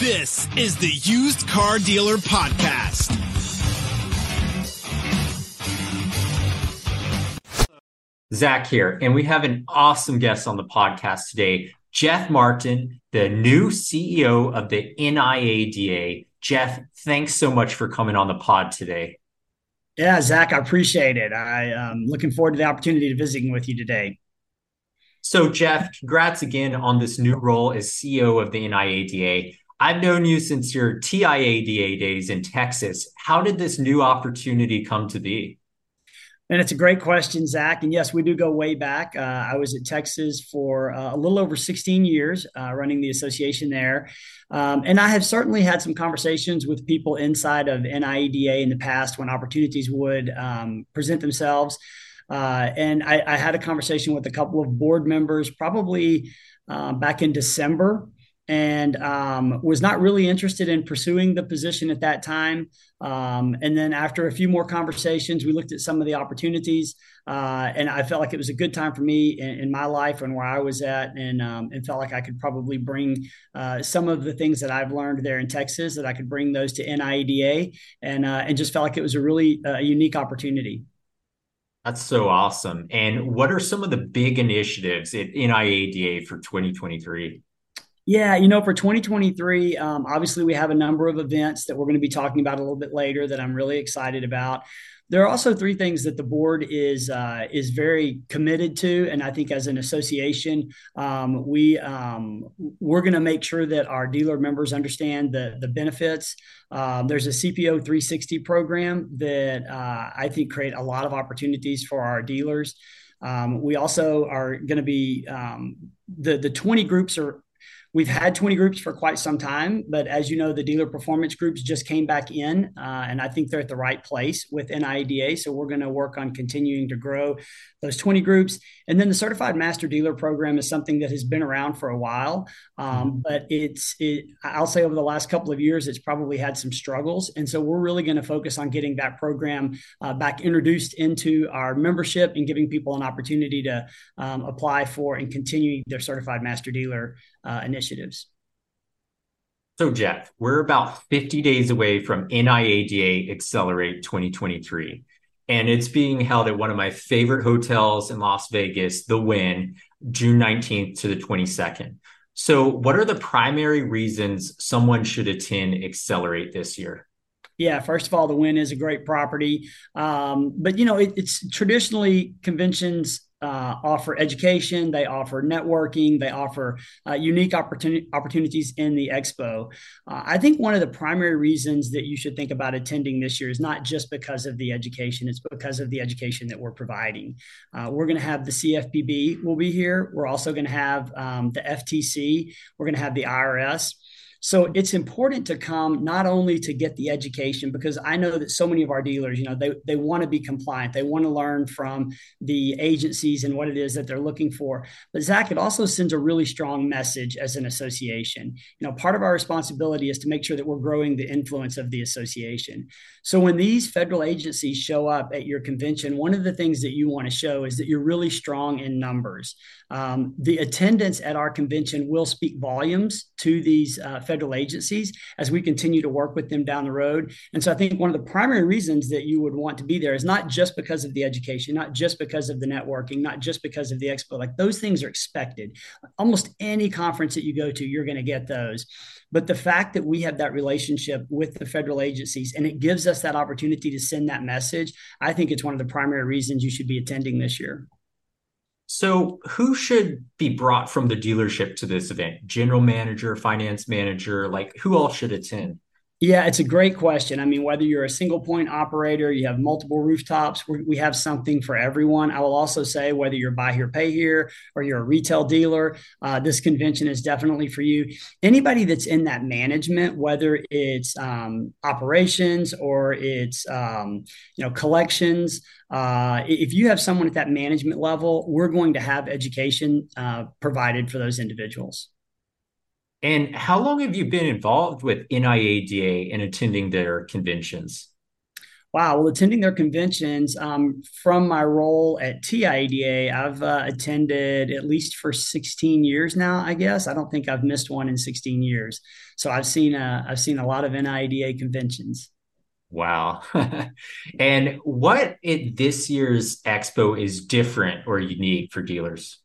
This is the Used Car Dealer Podcast. Zach here, and we have an awesome guest on the podcast today, Jeff Martin, the new CEO of the NIADA. Jeff, thanks so much for coming on the pod today. Yeah, Zach, I appreciate it. I am looking forward to the opportunity to visiting with you today. So, Jeff, congrats again on this new role as CEO of the NIADA. I've known you since your TIADA days in Texas. How did this new opportunity come to be? And it's a great question, Zach. And yes, we do go way back. Uh, I was at Texas for uh, a little over 16 years, uh, running the association there. Um, and I have certainly had some conversations with people inside of NIADA in the past when opportunities would um, present themselves. Uh, and I, I, had a conversation with a couple of board members probably uh, back in December and um, was not really interested in pursuing the position at that time. Um, and then after a few more conversations, we looked at some of the opportunities, uh, and I felt like it was a good time for me in, in my life and where I was at, and um, and felt like I could probably bring uh, some of the things that I've learned there in Texas that I could bring those to NIADA, and uh, and just felt like it was a really uh, unique opportunity. That's so awesome. And what are some of the big initiatives at NIADA for 2023? Yeah, you know, for 2023, um, obviously we have a number of events that we're going to be talking about a little bit later that I'm really excited about. There are also three things that the board is uh, is very committed to, and I think as an association, um, we um, we're going to make sure that our dealer members understand the the benefits. Um, there's a CPO 360 program that uh, I think create a lot of opportunities for our dealers. Um, we also are going to be um, the the 20 groups are We've had 20 groups for quite some time, but as you know, the dealer performance groups just came back in, uh, and I think they're at the right place with NIADA. So we're going to work on continuing to grow those 20 groups. And then the Certified Master Dealer Program is something that has been around for a while, um, mm-hmm. but it's, it, I'll say over the last couple of years, it's probably had some struggles. And so we're really going to focus on getting that program uh, back introduced into our membership and giving people an opportunity to um, apply for and continue their Certified Master Dealer uh, initiatives. So, Jeff, we're about 50 days away from NIADA Accelerate 2023. And it's being held at one of my favorite hotels in Las Vegas, The Wynn, June 19th to the 22nd. So, what are the primary reasons someone should attend Accelerate this year? Yeah, first of all, the Wynn is a great property, um, but you know it, it's traditionally conventions uh, offer education, they offer networking, they offer uh, unique opportuni- opportunities in the expo. Uh, I think one of the primary reasons that you should think about attending this year is not just because of the education, it's because of the education that we're providing. Uh, we're going to have the CFPB will be here. We're also going to have um, the FTC. We're going to have the IRS. So it's important to come not only to get the education, because I know that so many of our dealers, you know, they, they want to be compliant. They want to learn from the agencies and what it is that they're looking for. But Zach, it also sends a really strong message as an association. You know, part of our responsibility is to make sure that we're growing the influence of the association. So when these federal agencies show up at your convention, one of the things that you want to show is that you're really strong in numbers. Um, the attendance at our convention will speak volumes to these uh, federal agencies as we continue to work with them down the road. And so I think one of the primary reasons that you would want to be there is not just because of the education, not just because of the networking, not just because of the expo. Like those things are expected. Almost any conference that you go to, you're going to get those. But the fact that we have that relationship with the federal agencies and it gives us that opportunity to send that message, I think it's one of the primary reasons you should be attending this year. So, who should be brought from the dealership to this event? General manager, finance manager, like who all should attend? Yeah, it's a great question. I mean, whether you're a single point operator, you have multiple rooftops, we have something for everyone. I will also say whether you're buy here, pay here, or you're a retail dealer, uh, this convention is definitely for you. Anybody that's in that management, whether it's um, operations or it's um, you know collections, uh, if you have someone at that management level, we're going to have education uh, provided for those individuals. And how long have you been involved with NIADA and attending their conventions? Wow. Well, attending their conventions um, from my role at TIADA, I've uh, attended at least for 16 years now. I guess I don't think I've missed one in 16 years. So I've seen uh, I've seen a lot of NIADA conventions. Wow. and what at this year's expo is different or unique for dealers?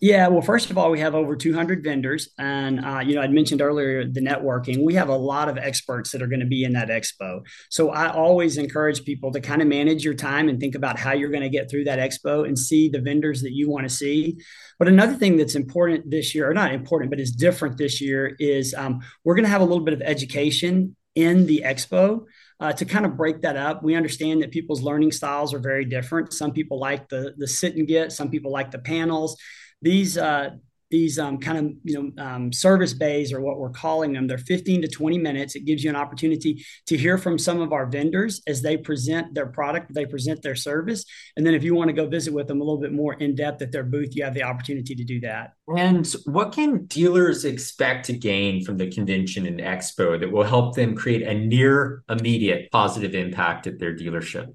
Yeah, well, first of all, we have over 200 vendors, and uh, you know, I'd mentioned earlier the networking. We have a lot of experts that are going to be in that expo. So I always encourage people to kind of manage your time and think about how you're going to get through that expo and see the vendors that you want to see. But another thing that's important this year, or not important, but is different this year, is um, we're going to have a little bit of education in the expo. Uh, to kind of break that up, we understand that people's learning styles are very different. Some people like the the sit and get, some people like the panels these uh, these um, kind of you know um, service bays or what we're calling them they're 15 to 20 minutes. It gives you an opportunity to hear from some of our vendors as they present their product they present their service. And then if you want to go visit with them a little bit more in depth at their booth you have the opportunity to do that. And what can dealers expect to gain from the convention and expo that will help them create a near immediate positive impact at their dealership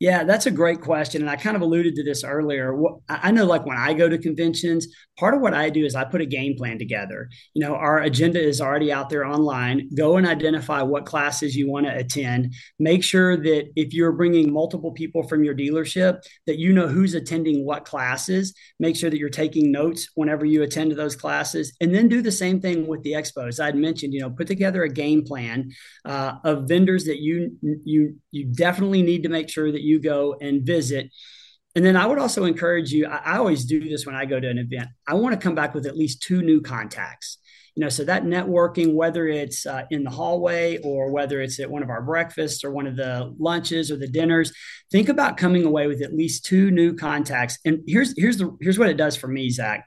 yeah, that's a great question. And I kind of alluded to this earlier. I know, like, when I go to conventions, part of what I do is I put a game plan together. You know, our agenda is already out there online. Go and identify what classes you want to attend. Make sure that if you're bringing multiple people from your dealership, that you know who's attending what classes. Make sure that you're taking notes whenever you attend to those classes. And then do the same thing with the expos. I'd mentioned, you know, put together a game plan uh, of vendors that you, you, you definitely need to make sure that you go and visit. And then I would also encourage you, I, I always do this when I go to an event. I want to come back with at least two new contacts you know so that networking whether it's uh, in the hallway or whether it's at one of our breakfasts or one of the lunches or the dinners think about coming away with at least two new contacts and here's here's the here's what it does for me zach.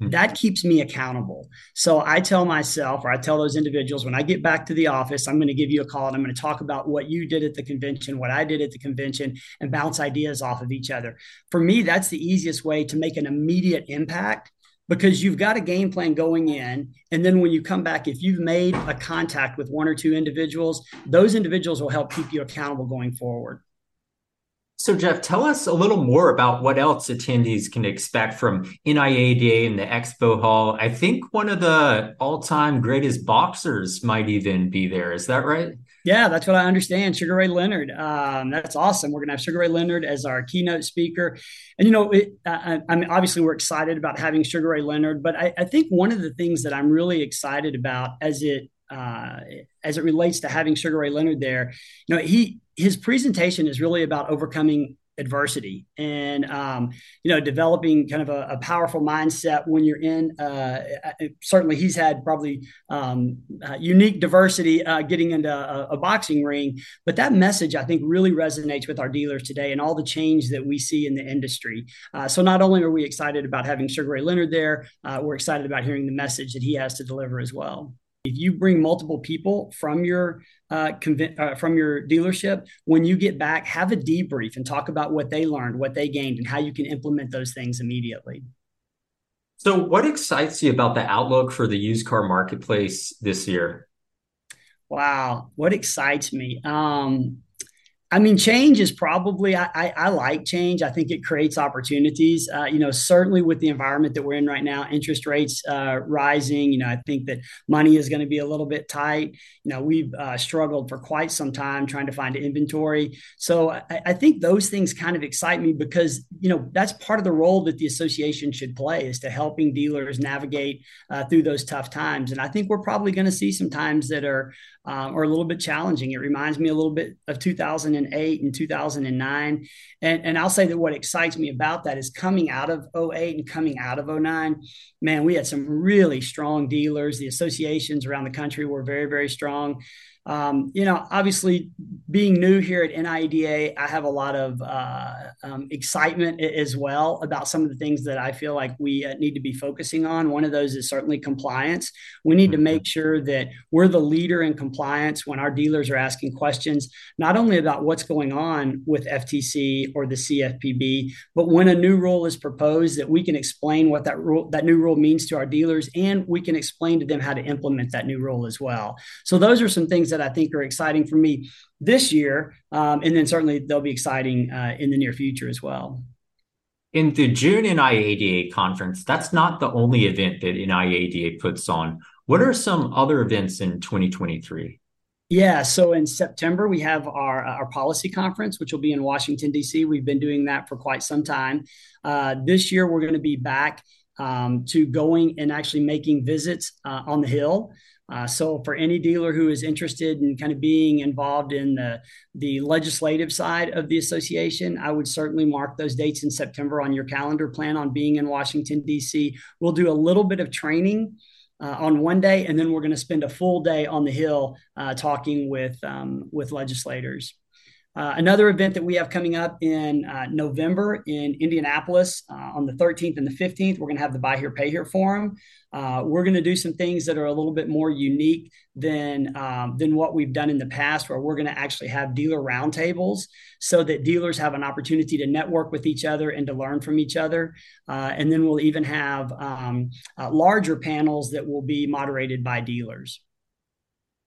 Hmm. that keeps me accountable. So I tell myself, or I tell those individuals, when I get back to the office, I'm going to give you a call and I'm going to talk about what you did at the convention, what I did at the convention, and bounce ideas off of each other. For me, that's the easiest way to make an immediate impact because you've got a game plan going in. And then when you come back, if you've made a contact with one or two individuals, those individuals will help keep you accountable going forward. So, Jeff, tell us a little more about what else attendees can expect from NIADA and the Expo Hall. I think one of the all time greatest boxers might even be there. Is that right? Yeah, that's what I understand. Sugar Ray Leonard. Um, that's awesome. We're going to have Sugar Ray Leonard as our keynote speaker. And, you know, it, I, I, mean, obviously, we're excited about having Sugar Ray Leonard, but I, I think one of the things that I'm really excited about as it uh, as it relates to having Sugar Ray Leonard there, you know, he his presentation is really about overcoming adversity and um, you know developing kind of a, a, powerful mindset when you're in uh, uh certainly he's had probably um, uh, unique diversity uh, getting into a, a, boxing ring but that message i think really resonates with our dealers today and all the change that we see in the industry. Uh, so not only are we excited about having sugar ray leonard there uh, we're excited about hearing the message that he has to deliver as well if you bring multiple people from your uh, conv- uh, from your dealership, when you get back, have a debrief and talk about what they learned, what they gained, and how you can implement those things immediately. So, what excites you about the outlook for the used car marketplace this year? Wow, what excites me? Um, I mean, change is probably, I, I, I, like change. I think it creates opportunities. Uh, you know, certainly with the environment that we're in right now, interest rates uh, rising, you know, I think that money is going to be a little bit tight. You know, we've uh, struggled for quite some time trying to find inventory. So I, I, think those things kind of excite me because, you know, that's part of the role that the association should play is to helping dealers navigate uh, through those tough times. And I think we're probably going to see some times that are, um, are a little bit challenging. It reminds me a little bit of 2008 and 2009. And, and I'll say that what excites me about that is coming out of 08 and coming out of 09, man, we had some really strong dealers. The associations around the country were very, very strong. Um, you know, obviously, being new here at NIADA, I have a lot of uh, um, excitement as well about some of the things that I feel like we uh, need to be focusing on. One of those is certainly compliance. We need to mm-hmm. make sure that we're the leader in compliance when our dealers are asking questions, not only about what's going on with FTC or the CFPB, but when a new rule is proposed, that we can explain what that rule, that new rule means to our dealers, and we can explain to them how to implement that new rule as well. So those are some things that that I think are exciting for me this year, um, and then certainly they'll be exciting uh, in the near future as well. In the June NIADA conference, that's not the only event that NIADA puts on. What are some other events in 2023? Yeah, so in September we have our our policy conference, which will be in Washington D.C. We've been doing that for quite some time. Uh, this year we're going to be back um, to going and actually making visits uh, on the Hill. Uh, so for any dealer who is interested in kind of being involved in the, the legislative side of the association, I would certainly mark those dates in September on your calendar. Plan on being in Washington, D.C. We'll do a little bit of training uh, on one day, and then we're going to spend a full day on the Hill uh, talking with, um, with legislators. Uh, another event that we have coming up in uh, November in Indianapolis uh, on the 13th and the 15th, we're going to have the Buy Here, Pay Here Forum. Uh, we're going to do some things that are a little bit more unique than um, than what we've done in the past, where we're going to actually have dealer roundtables so that dealers have an opportunity to network with each other and to learn from each other. Uh, and then we'll even have um, larger panels that will be moderated by dealers.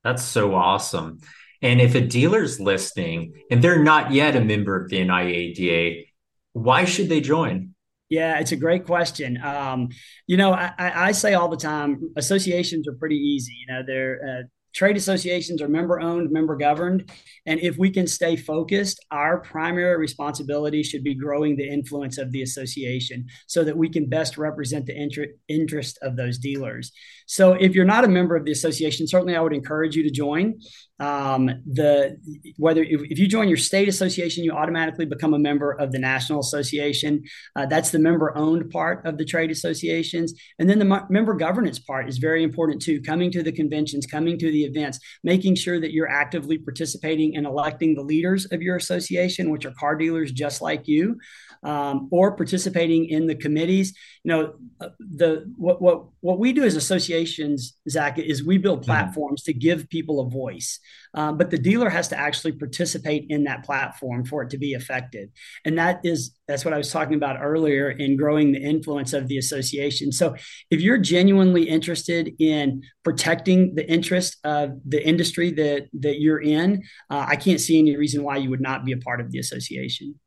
That's so awesome. And if a dealer's listening and they're not yet a member of the NIADA, why should they join? Yeah, it's a great question. Um, you know, I, I, say all the time, associations are pretty easy. You know, they're uh, trade associations are member owned, member governed. And if we can stay focused, our primary responsibility should be growing the influence of the association so that we can best represent the inter- interest of those dealers. So if you're not a member of the association, certainly I would encourage you to join. Um, the whether if, if, you join your state association, you automatically become a member of the national association. Uh, that's the member owned part of the trade associations, and then the member governance part is very important too. Coming to the conventions, coming to the events, making sure that you're actively participating in electing the leaders of your association, which are car dealers just like you, um, or participating in the committees. You know, uh, the what what what we do as associations, Zach, is we build mm-hmm. platforms mm-hmm. to give people a voice. Um, but the dealer has to actually participate in that platform for it to be effective. And that is that's what I was talking about earlier in growing the influence of the association. So if you're genuinely interested in protecting the interest of the industry that that you're in, uh, I can't see any reason why you would not be a part of the association.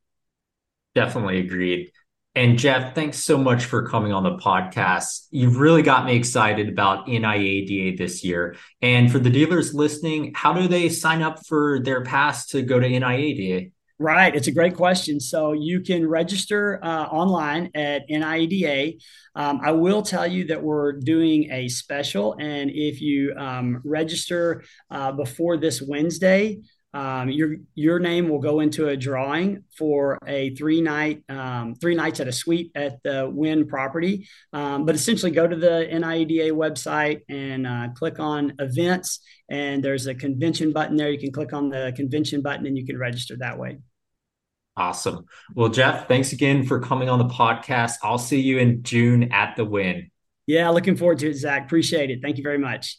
Definitely agreed. And Jeff, thanks so much for coming on the podcast. You've really got me excited about NIADA this year. And for the dealers listening, how do they sign up for their pass to go to NIADA? Right. It's a great question. So you can register uh, online at NIADA. Um, I will tell you that we're doing a special. And if you um, register uh, before this Wednesday, um, your your name will go into a drawing for a three night um, three nights at a suite at the Wynn property. Um, but essentially, go to the NIADA website and uh, click on events, and there's a convention button there. You can click on the convention button, and you can register that way. Awesome. Well, Jeff, thanks again for coming on the podcast. I'll see you in June at the Wynn. Yeah, looking forward to it, Zach. Appreciate it. Thank you very much.